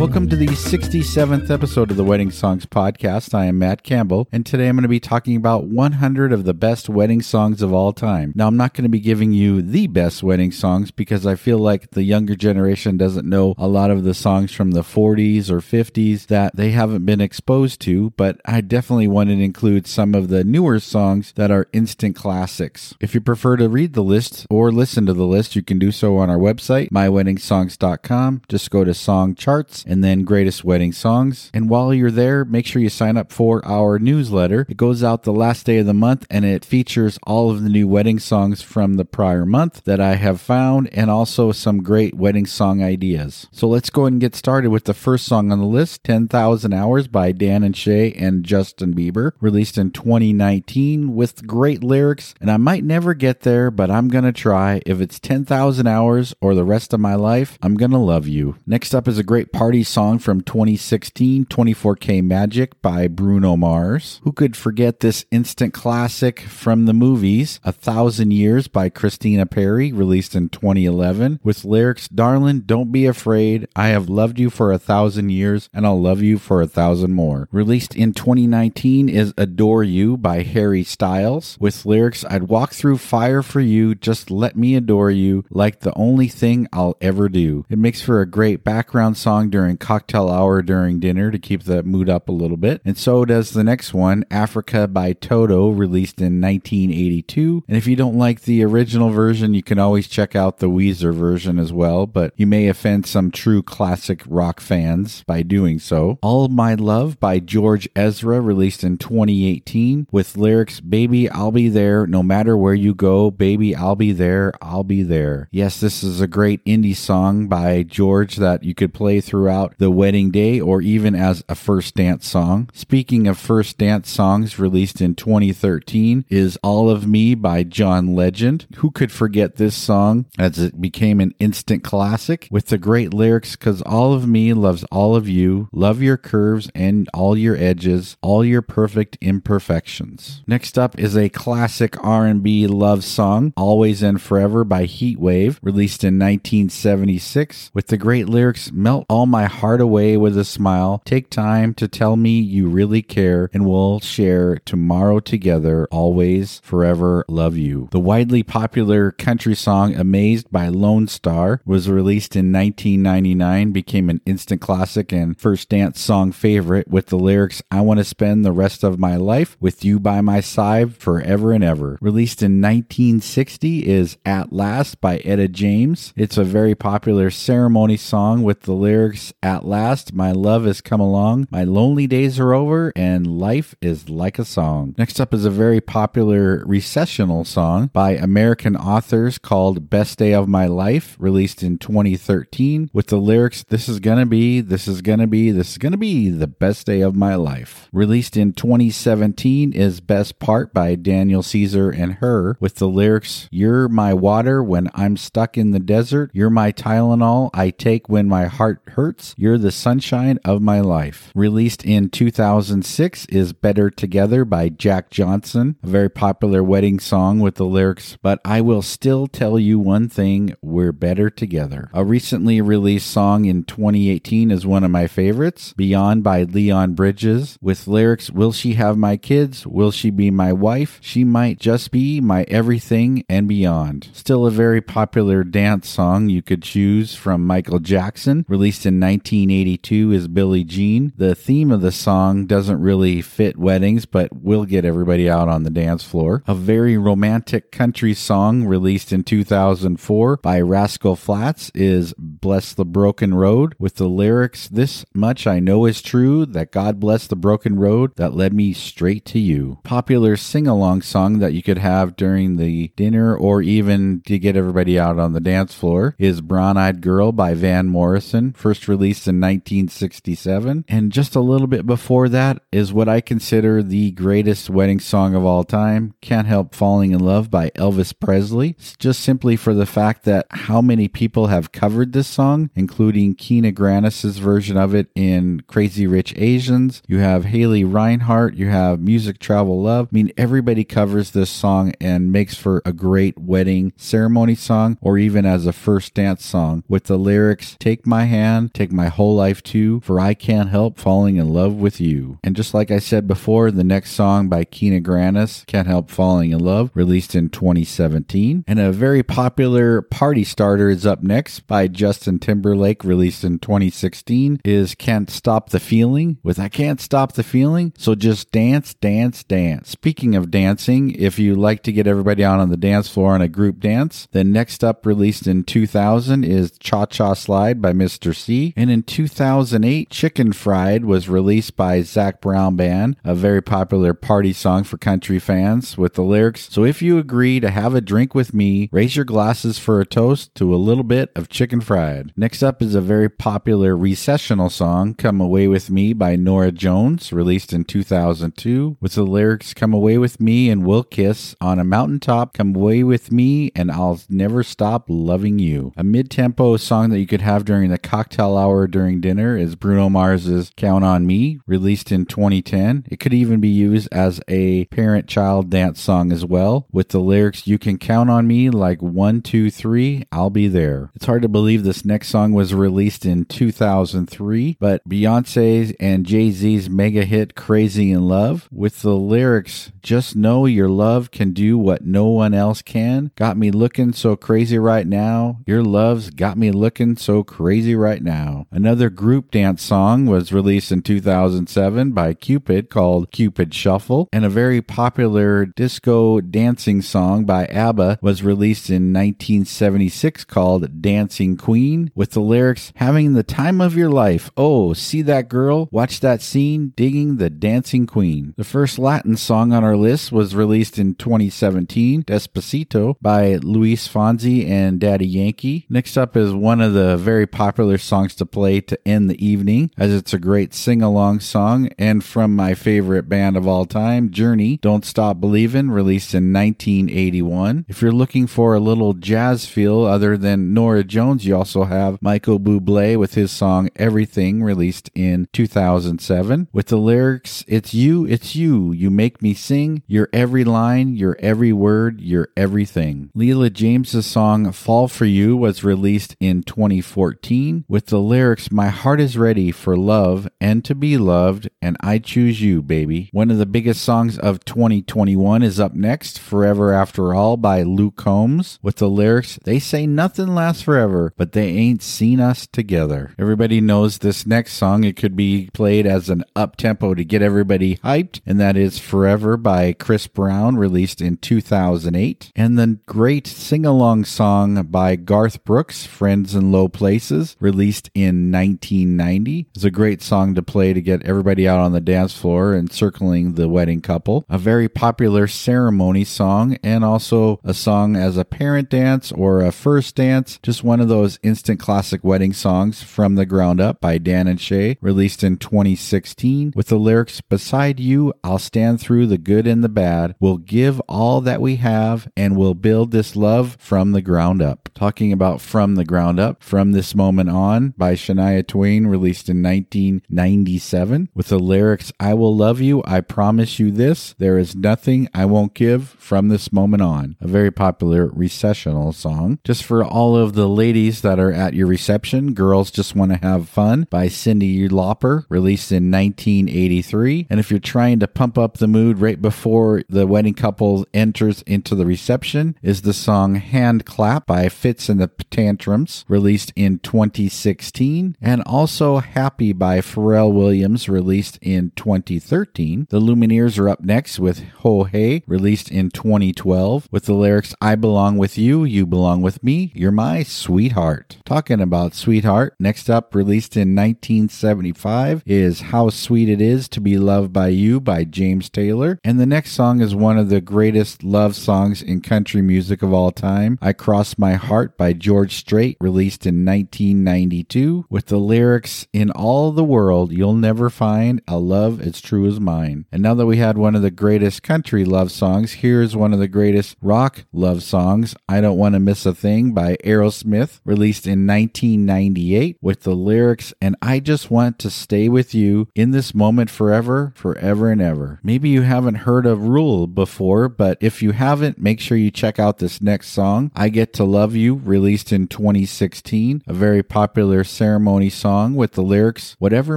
Welcome to the 67th episode of the Wedding Songs Podcast. I am Matt Campbell, and today I'm going to be talking about 100 of the best wedding songs of all time. Now, I'm not going to be giving you the best wedding songs because I feel like the younger generation doesn't know a lot of the songs from the 40s or 50s that they haven't been exposed to, but I definitely wanted to include some of the newer songs that are instant classics. If you prefer to read the list or listen to the list, you can do so on our website, myweddingsongs.com. Just go to song charts and then greatest wedding songs. And while you're there, make sure you sign up for our newsletter. It goes out the last day of the month and it features all of the new wedding songs from the prior month that I have found and also some great wedding song ideas. So let's go ahead and get started with the first song on the list 10,000 Hours by Dan and Shay and Justin Bieber, released in 2019 with great lyrics. And I might never get there, but I'm going to try. If it's 10,000 hours or the rest of my life, I'm going to love you. Next up is a great party song from 2016, 24K Magic by Bruno Mars. Who could forget this instant classic from the movies, A Thousand Years by Christina Perri, released in 2011, with lyrics, Darling, don't be afraid. I have loved you for a thousand years, and I'll love you for a thousand more. Released in 2019 is Adore You by Harry Styles, with lyrics, I'd walk through fire for you, just let me adore you, like the only thing I'll ever do. It makes for a great background song during cocktail hour during dinner to keep the mood up a little bit. And so does the next one, Africa by Toto, released in 1982. And if you don't like the original version, you can always check out the Weezer version as well, but you may offend some true classic rock fans by doing so. All My Love by George Ezra, released in 2018, with lyrics, Baby, I'll be there no matter where you go. Baby, I'll be there. I'll be there. Yes, this is a great indie song by George that you could play throughout the wedding day or even as a first dance song. Speaking of first dance songs released in 2013 is All of Me by John Legend. Who could forget this song as it became an instant classic with the great lyrics cuz all of me loves all of you, love your curves and all your edges, all your perfect imperfections. Next up is a classic R&B love song, Always and Forever by Heatwave, released in 1976 with the great lyrics melt all my heart away with a smile. Take time to tell me you really care, and we'll share tomorrow together. Always, forever, love you. The widely popular country song Amazed by Lone Star was released in 1999, became an instant classic and first dance song favorite with the lyrics I want to spend the rest of my life with you by my side forever and ever. Released in 1960 is At Last by Etta James. It's a very popular ceremony song with the lyrics at last, my love has come along. My lonely days are over, and life is like a song. Next up is a very popular recessional song by American authors called Best Day of My Life, released in 2013, with the lyrics This is gonna be, this is gonna be, this is gonna be the best day of my life. Released in 2017 is Best Part by Daniel Caesar and Her, with the lyrics You're my water when I'm stuck in the desert. You're my Tylenol I take when my heart hurts. You're the Sunshine of My Life. Released in 2006 is Better Together by Jack Johnson, a very popular wedding song with the lyrics, But I will still tell you one thing, we're better together. A recently released song in 2018 is one of my favorites, Beyond by Leon Bridges, with lyrics, Will she have my kids? Will she be my wife? She might just be my everything and beyond. Still a very popular dance song you could choose from Michael Jackson, released in 19 1982 is Billie Jean. The theme of the song doesn't really fit weddings, but will get everybody out on the dance floor. A very romantic country song released in 2004 by Rascal Flatts is Bless the Broken Road with the lyrics, This much I know is true, that God bless the broken road that led me straight to you. Popular sing along song that you could have during the dinner or even to get everybody out on the dance floor is Brown Eyed Girl by Van Morrison, first released released in 1967. And just a little bit before that is what I consider the greatest wedding song of all time, Can't Help Falling in Love by Elvis Presley. It's just simply for the fact that how many people have covered this song, including Kina Grannis's version of it in Crazy Rich Asians. You have Haley Reinhart, you have Music Travel Love. I mean, everybody covers this song and makes for a great wedding ceremony song or even as a first dance song with the lyrics Take my hand, take my whole life too, for I can't help falling in love with you. And just like I said before, the next song by Kina Grannis, Can't Help Falling in Love, released in 2017. And a very popular party starter is up next by Justin Timberlake, released in 2016, is Can't Stop the Feeling with I Can't Stop the Feeling. So just dance, dance, dance. Speaking of dancing, if you like to get everybody out on the dance floor on a group dance, then next up, released in 2000, is Cha Cha Slide by Mr. C. And in 2008, Chicken Fried was released by Zac Brown Band, a very popular party song for country fans with the lyrics So if you agree to have a drink with me, raise your glasses for a toast to a little bit of chicken fried. Next up is a very popular recessional song, Come Away With Me by Norah Jones, released in 2002, with the lyrics Come Away With Me and We'll Kiss on a mountaintop, come away with me and I'll never stop loving you. A mid tempo song that you could have during the cocktail during dinner is Bruno Mars's Count on Me, released in 2010. It could even be used as a parent child dance song as well, with the lyrics You can count on me like one, two, three, I'll be there. It's hard to believe this next song was released in 2003, but Beyonce's and Jay Z's mega hit Crazy in Love, with the lyrics Just know your love can do what no one else can, got me looking so crazy right now. Your love's got me looking so crazy right now. Another group dance song was released in 2007 by Cupid called Cupid Shuffle, and a very popular disco dancing song by ABBA was released in 1976 called Dancing Queen, with the lyrics Having the time of your life. Oh, see that girl? Watch that scene, digging the Dancing Queen. The first Latin song on our list was released in 2017, Despacito, by Luis Fonsi and Daddy Yankee. Next up is one of the very popular songs to play to end the evening, as it's a great sing along song, and from my favorite band of all time, Journey, Don't Stop Believin', released in 1981. If you're looking for a little jazz feel other than Norah Jones, you also have Michael Bublé with his song Everything, released in 2007, with the lyrics It's you, it's you, you make me sing, your every line, your every word, your everything. Leela James's song Fall for You was released in 2014 with the lyrics My heart is ready for love and to be loved and I choose you, baby. One of the biggest songs of 2021 is up next, Forever After All by Luke Combs with the lyrics They say nothing lasts forever, but they ain't seen us together. Everybody knows this next song. It could be played as an up tempo to get everybody hyped, and that is Forever by Chris Brown, released in 2008. And the great sing along song by Garth Brooks, Friends in Low Places, released in 1990. It's a great song to play to get everybody out on the dance floor and circling the wedding couple. A very popular ceremony song, and also a song as a parent dance or a first dance. Just one of those instant classic wedding songs from the ground up by Dan and Shay, released in 2016, with the lyrics Beside you, I'll stand through the good and the bad. We'll give all that we have and we'll build this love from the ground up. Talking about From the Ground Up, From This Moment On by Shania Twain, released in 1997, with the lyrics I will love you, I promise you this. There is nothing I won't give from this moment on. A very popular recessional song. Just for all of the ladies that are at your reception, Girls Just Want to Have Fun by Cyndi Lauper, released in 1983. And if you're trying to pump up the mood right before the wedding couple enters into the reception, is the song Hand Clap by Fitz and the Tantrums, released in 2016. And also Happy by Pharrell Williams, released in 2013. The Lumineers are up next with Ho Hey, released in 2012, with the lyrics I belong with you, you belong with me, you're my sweetheart. Talking about sweetheart, next up, released in 1975, is How Sweet It Is to Be Loved by You by James Taylor. And the next song is one of the greatest love songs in country music of all time, I Cross My Heart by George Strait, released in 1992. With the lyrics In all the world, you'll never find a love as true as mine. And now that we had one of the greatest country love songs, here's one of the greatest rock love songs, I Don't Want to Miss a Thing by Aerosmith, released in 1998 with the lyrics And I just want to stay with you in this moment forever, forever and ever. Maybe you haven't heard of Ruelle before, but if you haven't, make sure you check out this next song, I Get to Love You, released in 2016, a very popular ceremony song with the lyrics Whatever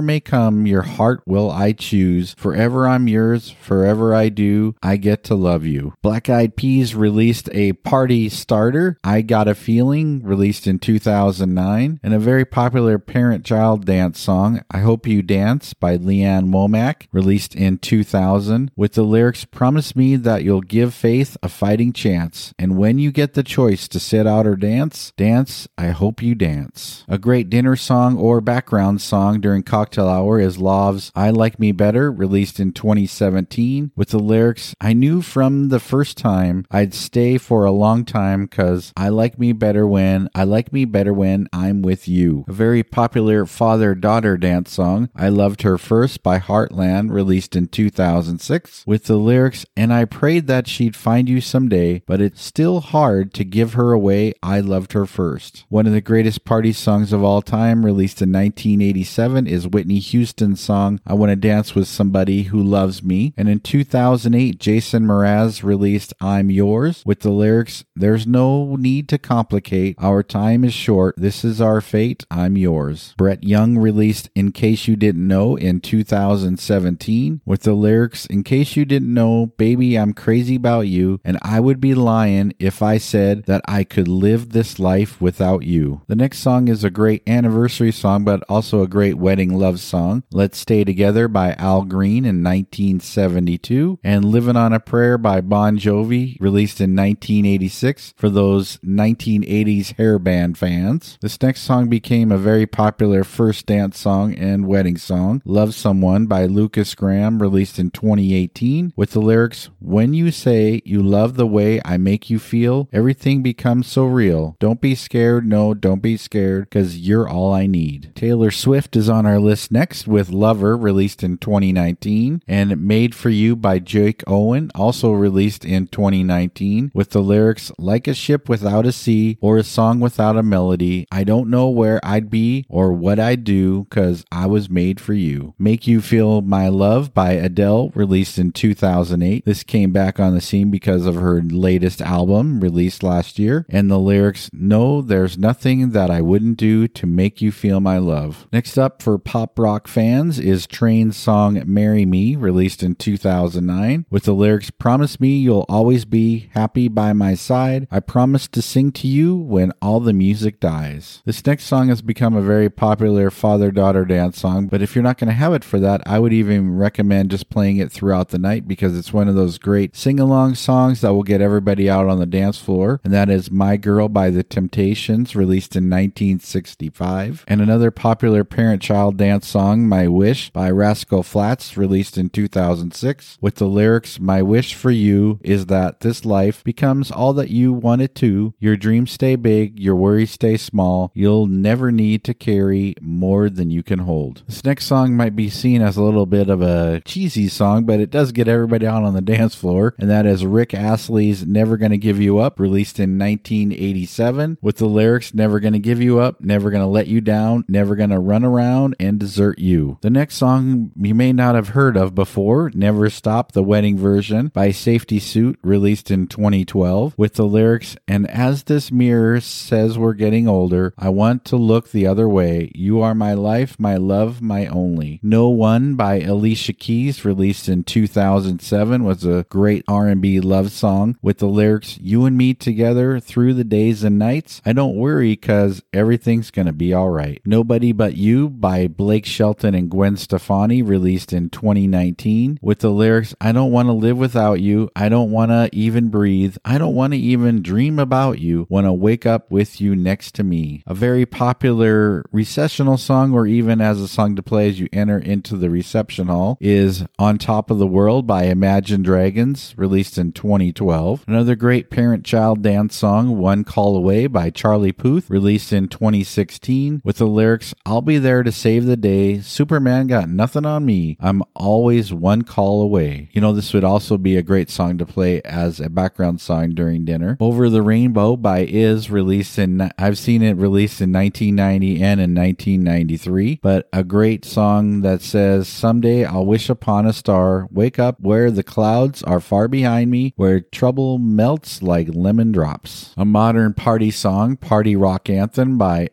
may come, your heart will I choose. Forever I'm yours, forever I do. I get to love you. Black Eyed Peas released a party starter, I Got a Feeling, released in 2009, and a very popular parent child dance song, I Hope You Dance by Lee Ann Womack, released in 2000, with the lyrics Promise me that you'll give faith a fighting chance, and when you get the choice to sit out or dance, dance, I hope you dance. A great dinner song or background song during cocktail hour is Lauv's I Like Me Better, released in 2017, with the lyrics I knew from the first time I'd stay for a long time because I like me better when, I like me better when I'm with you. A very popular father daughter dance song, I Loved Her First by Heartland, released in 2006, with the lyrics And I prayed that she'd find you someday, but it's still hard to give her away. I loved her first. One of the greatest party songs of all time, released in 1987, is Whitney Houston's song I Want to Dance with Somebody Who Loves Me. And in 2008, Jason Mraz released I'm Yours with the lyrics There's no need to complicate. Our time is short. This is our fate. I'm yours. Brett Young released In Case You Didn't Know in 2017 with the lyrics In case you didn't know, baby, I'm crazy about you, and I would be lying if I said that I could live this life without you. The next song is a great anniversary song, but also a great wedding love song. Let's Stay Together by Al Green in 1972, and Living on a Prayer by Bon Jovi, released in 1986 for those 1980s hair band fans. This next song became a very popular first dance song and wedding song, Love Someone by Lukas Graham, released in 2018, with the lyrics When you say you love the way I make you feel, everything becomes so real. Don't be scared, no, don't be scared, because you're all I need. Taylor Swift is on our list next with Lover, released in 2019, and Made for You by Jake Owen, also released in 2019, with the lyrics Like a ship without a sea or a song without a melody. I don't know where I'd be or what I'd do, because I was made for you. Make You Feel My Love by Adele, released in 2008. This came back on the scene because of her latest album, released last year, and the lyrics No, there's nothing that I wouldn't do to make you feel my love. Next up for pop rock fans is Train's song Marry Me, released in 2009, with the lyrics Promise me you'll always be happy by my side. I promise to sing to you when all the music dies. This next song has become a very popular father daughter dance song, but if you're not going to have it for that, I would even recommend just playing it throughout the night because it's one of those great sing along songs that will get everybody out on the dance floor, and that is My Girl by The Temptations, released in 1965, and another popular parent child dance song, My Wish by Rascal Flatts, released in 2006, with the lyrics My wish for you is that this life becomes all that you want it to, your dreams stay big, your worries stay small, you'll never need to carry more than you can hold. This next song might be seen as a little bit of a cheesy song, but it does get everybody out on the dance floor, and that is Rick Astley's Never Gonna Give You Up, released in 1987, with the lyrics Never Gonna Give You Up, Never Gonna Let You Down, Never Gonna Run Around and Desert You. The next song you may not have heard of before, Never Stop, the wedding version by Safetysuit, released in 2012, with the lyrics And as this mirror says we're getting older, I want to look the other way. You are my life, my love, my only. No One by Alicia Keys, released in 2007, was a great R&B love song with the lyrics You and me together through the days and nights. I don't worry cuz everything's going to all right. Nobody But You by Blake Shelton and Gwen Stefani, released in 2019, with the lyrics I don't want to live without you. I don't want to even breathe. I don't want to even dream about you. Want to wake up with you next to me. A very popular recessional song, or even as a song to play as you enter into the reception hall, is On Top of the World by Imagine Dragons, released in 2012. Another great parent child dance song, One Call Away by Charlie Puth, released in 2016. 2015 with the lyrics, I'll be there to save the day. Superman got nothing on me. I'm always one call away. You know, this would also be a great song to play as a background song during dinner. Over the Rainbow by Iz released in, I've seen it released in 1990 and in 1993, but a great song that says, Someday I'll wish upon a star, wake up where the clouds are far behind me, where trouble melts like lemon drops. A modern party song, Party Rock Anthem by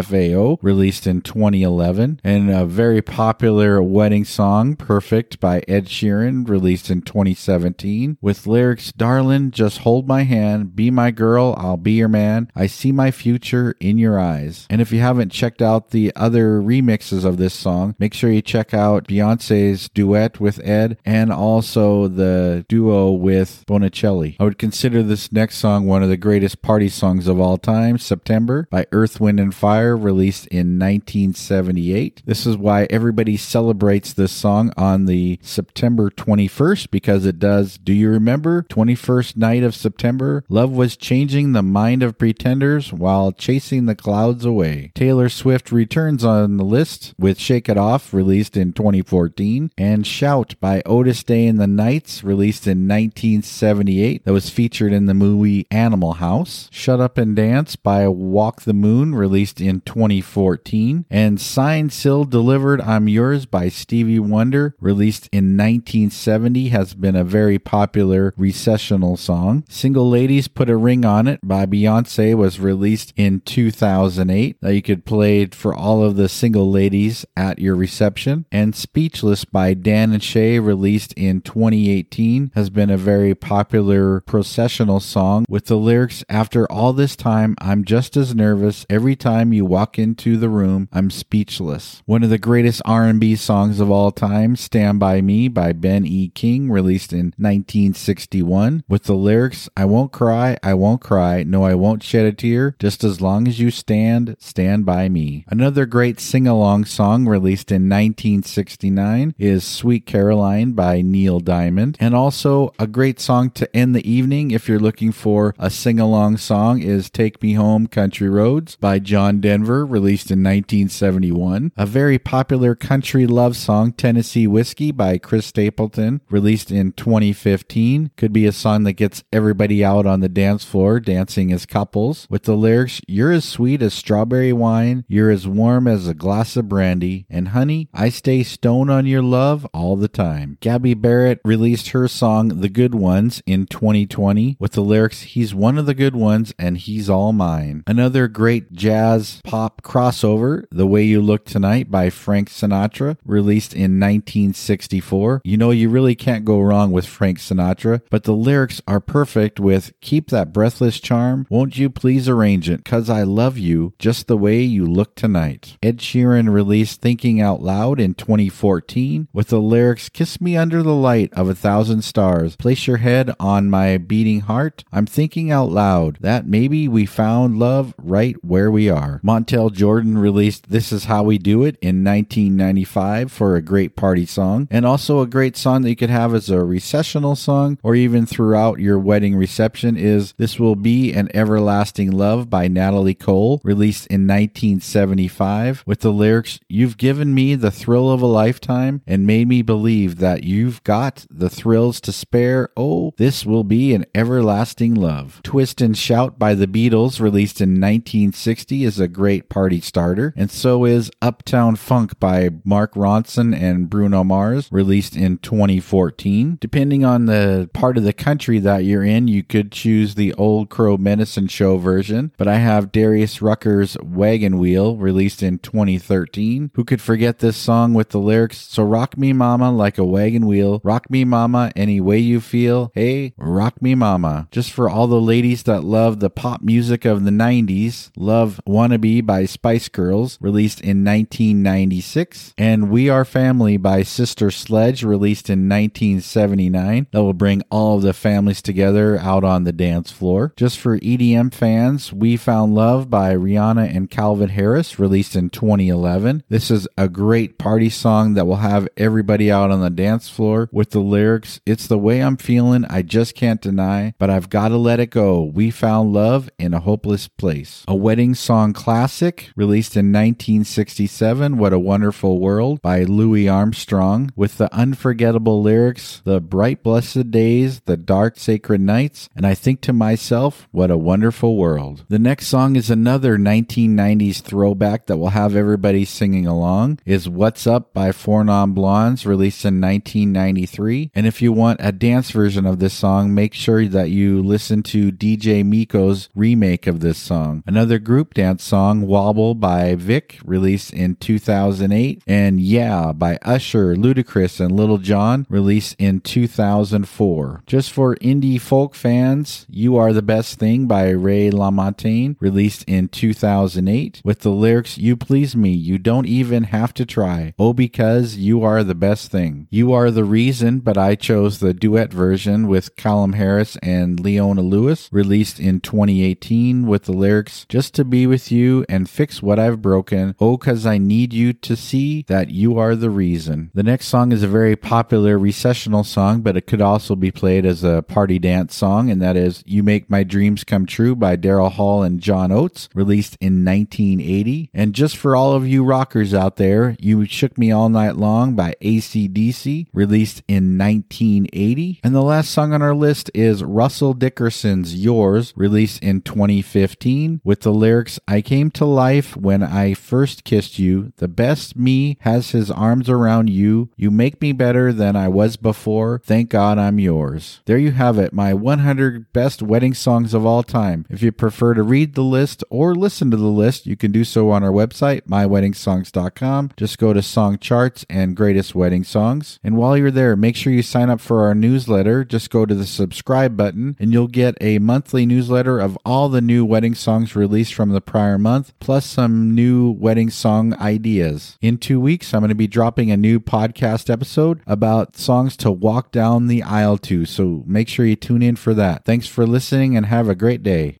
LMFAO, released in 2011, and a very popular wedding song, Perfect by Ed Sheeran, released in 2017, with lyrics, Darling, just hold my hand, be my girl, I'll be your man, I see my future in your eyes. And if you haven't checked out the other remixes of this song, make sure you check out Beyonce's duet with Ed and also the duo with Bonicelli. I would consider this next song one of the greatest party songs of all time, September by Earth, Wind, and Fire, released in 1978. This is why everybody celebrates this song on the September 21st because it does. Do you remember? 21st night of September, love was changing the mind of pretenders while chasing the clouds away. Taylor Swift returns on the list with Shake It Off, released in 2014, and Shout by Otis Day and the Knights, released in 1978, that was featured in the movie Animal House. Shut Up and Dance by Walk the Moon, released in 2014, and Signed, Sealed, Delivered, I'm Yours by Stevie Wonder, released in 1970, has been a very popular recessional song. Single Ladies Put a Ring on It by Beyonce was released in 2008. That you could play it for all of the single ladies at your reception. And Speechless by Dan and Shay, released in 2018, has been a very popular processional song with the lyrics After all this time, I'm just as nervous every time you walk into the room. I'm speechless. One of the greatest R&B songs of all time, Stand By Me by Ben E. King, released in 1961, with the lyrics I won't cry, I won't cry, no I won't shed a tear, just as long as you stand, stand by me. Another great sing-along song released in 1969 is Sweet Caroline by Neil Diamond, and also a great song to end the evening if you're looking for a sing-along song is Take Me Home Country Roads by John Denver, released in 1971. A very popular country love song, Tennessee Whiskey by Chris Stapleton, released in 2015. Could be a song that gets everybody out on the dance floor dancing as couples with the lyrics, You're as sweet as strawberry wine, you're as warm as a glass of brandy, and honey, I stay stone on your love all the time. Gabby Barrett released her song The Good Ones in 2020 with the lyrics, He's one of the good ones and he's all mine. Another great jazz pop crossover, The Way You Look Tonight by Frank Sinatra, released in 1964. You know, you really can't go wrong with Frank Sinatra, but the lyrics are perfect with Keep that breathless charm, won't you please arrange it, cause I love you just the way you look tonight. Ed Sheeran released Thinking Out Loud in 2014 with the lyrics Kiss me under the light of a thousand stars, place your head on my beating heart. I'm thinking out loud that maybe we found love right where we are. Montel Jordan released This Is How We Do It in 1995 for a great party song, and also a great song that you could have as a recessional song or even throughout your wedding reception is This Will Be an Everlasting Love by Natalie Cole, released in 1975, with the lyrics You've given me the thrill of a lifetime and made me believe that you've got the thrills to spare. Oh, this will be an everlasting love. Twist and Shout by the Beatles, released in 1960, is a great party starter, and so is Uptown Funk by Mark Ronson and Bruno Mars, released in 2014. Depending on the part of the country that you're in, you could choose the Old Crow Medicine Show version, but I have Darius Rucker's Wagon Wheel, released in 2013. Who could forget this song with the lyrics, So rock me mama like a wagon wheel, rock me mama any way you feel, hey, rock me mama. Just for all the ladies that love the pop music of the 90s, love Wannabe by Spice Girls, released in 1996, and We Are Family by Sister Sledge, released in 1979. That will bring all of the families together out on the dance floor. Just for EDM fans, We Found Love by Rihanna and Calvin Harris, released in 2011. This is a great party song that will have everybody out on the dance floor with the lyrics, It's the way I'm feeling, I just can't deny, but I've got to let it go. We found love in a hopeless place. A wedding song classic classic released in 1967, What a Wonderful World by Louis Armstrong, with the unforgettable lyrics, The bright blessed days, the dark sacred nights, and I think to myself, What a wonderful world. The next song is another 1990s throwback that will have everybody singing along, is What's Up by Four Non Blondes, released in 1993. And if you want a dance version of this song, make sure that you listen to DJ Miko's remake of this song. Another group dance song, Wobble by Vic, released in 2008, and Yeah by Usher, Ludacris, and Lil Jon, released in 2004. Just for indie folk fans, You Are the Best Thing by Ray LaMontagne, released in 2008, with the lyrics, You please me, you don't even have to try. Oh, because you are the best thing. You are the reason, but I chose the duet version with Callum Harris and Leona Lewis, released in 2018, with the lyrics, Just to be with you and fix what I've broken. Oh, cause I need you to see that you are the reason. The next song is a very popular recessional song, but it could also be played as a party dance song, and that is You Make My Dreams Come True by Daryl Hall and John Oates, released in 1980. And just for all of you rockers out there, You Shook Me All Night Long by ACDC, released in 1980. And the last song on our list is Russell Dickerson's Yours, released in 2015, with the lyrics I came to life when I first kissed you. The best me has his arms around you. You make me better than I was before. Thank God I'm yours. There you have it, my 100 best wedding songs of all time. If you prefer to read the list or listen to the list, you can do so on our website, myweddingsongs.com. Just go to song charts and greatest wedding songs. And while you're there, make sure you sign up for our newsletter. Just go to the subscribe button and you'll get a monthly newsletter of all the new wedding songs released from the prior month, plus some new wedding song ideas. In two weeks, I'm going to be dropping a new podcast episode about songs to walk down the aisle to. So make sure you tune in for that. Thanks for listening and have a great day.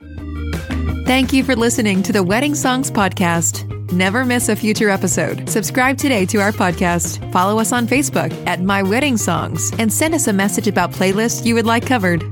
Thank you for listening to the Wedding Songs Podcast. Never miss a future episode. Subscribe today to our podcast. Follow us on Facebook at My Wedding Songs and send us a message about playlists you would like covered.